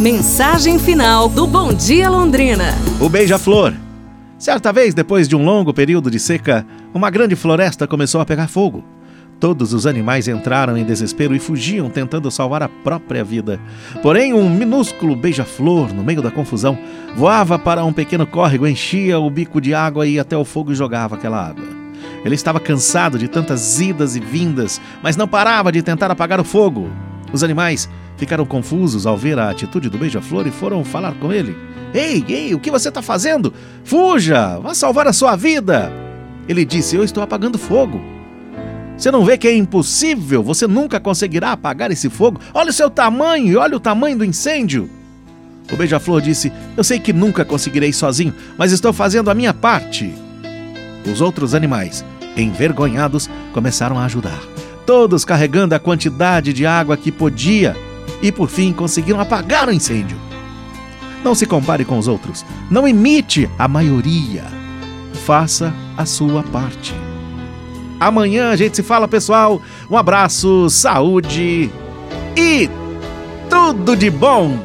Mensagem final do Bom Dia Londrina. O beija-flor. Certa vez, depois de um longo período de seca, uma grande floresta começou a pegar fogo. Todos os animais entraram em desespero e fugiam tentando salvar a própria vida. Porém, um minúsculo beija-flor, no meio da confusão, voava para um pequeno córrego, enchia o bico de água e ia até o fogo e jogava aquela água. Ele estava cansado de tantas idas e vindas, mas não parava de tentar apagar o fogo. Os animais ficaram confusos ao ver a atitude do beija-flor e foram falar com ele. Ei, ei, o que você está fazendo? Fuja! Vá salvar a sua vida! Ele disse: Eu estou apagando fogo. Você não vê que é impossível? Você nunca conseguirá apagar esse fogo? Olha o seu tamanho e olha o tamanho do incêndio. O beija-flor disse: Eu sei que nunca conseguirei sozinho, mas estou fazendo a minha parte. Os outros animais, envergonhados, começaram a ajudar, todos carregando a quantidade de água que podia e por fim conseguiram apagar o incêndio. Não se compare com os outros, não imite a maioria. Faça a sua parte. Amanhã a gente se fala, pessoal. Um abraço, saúde e tudo de bom!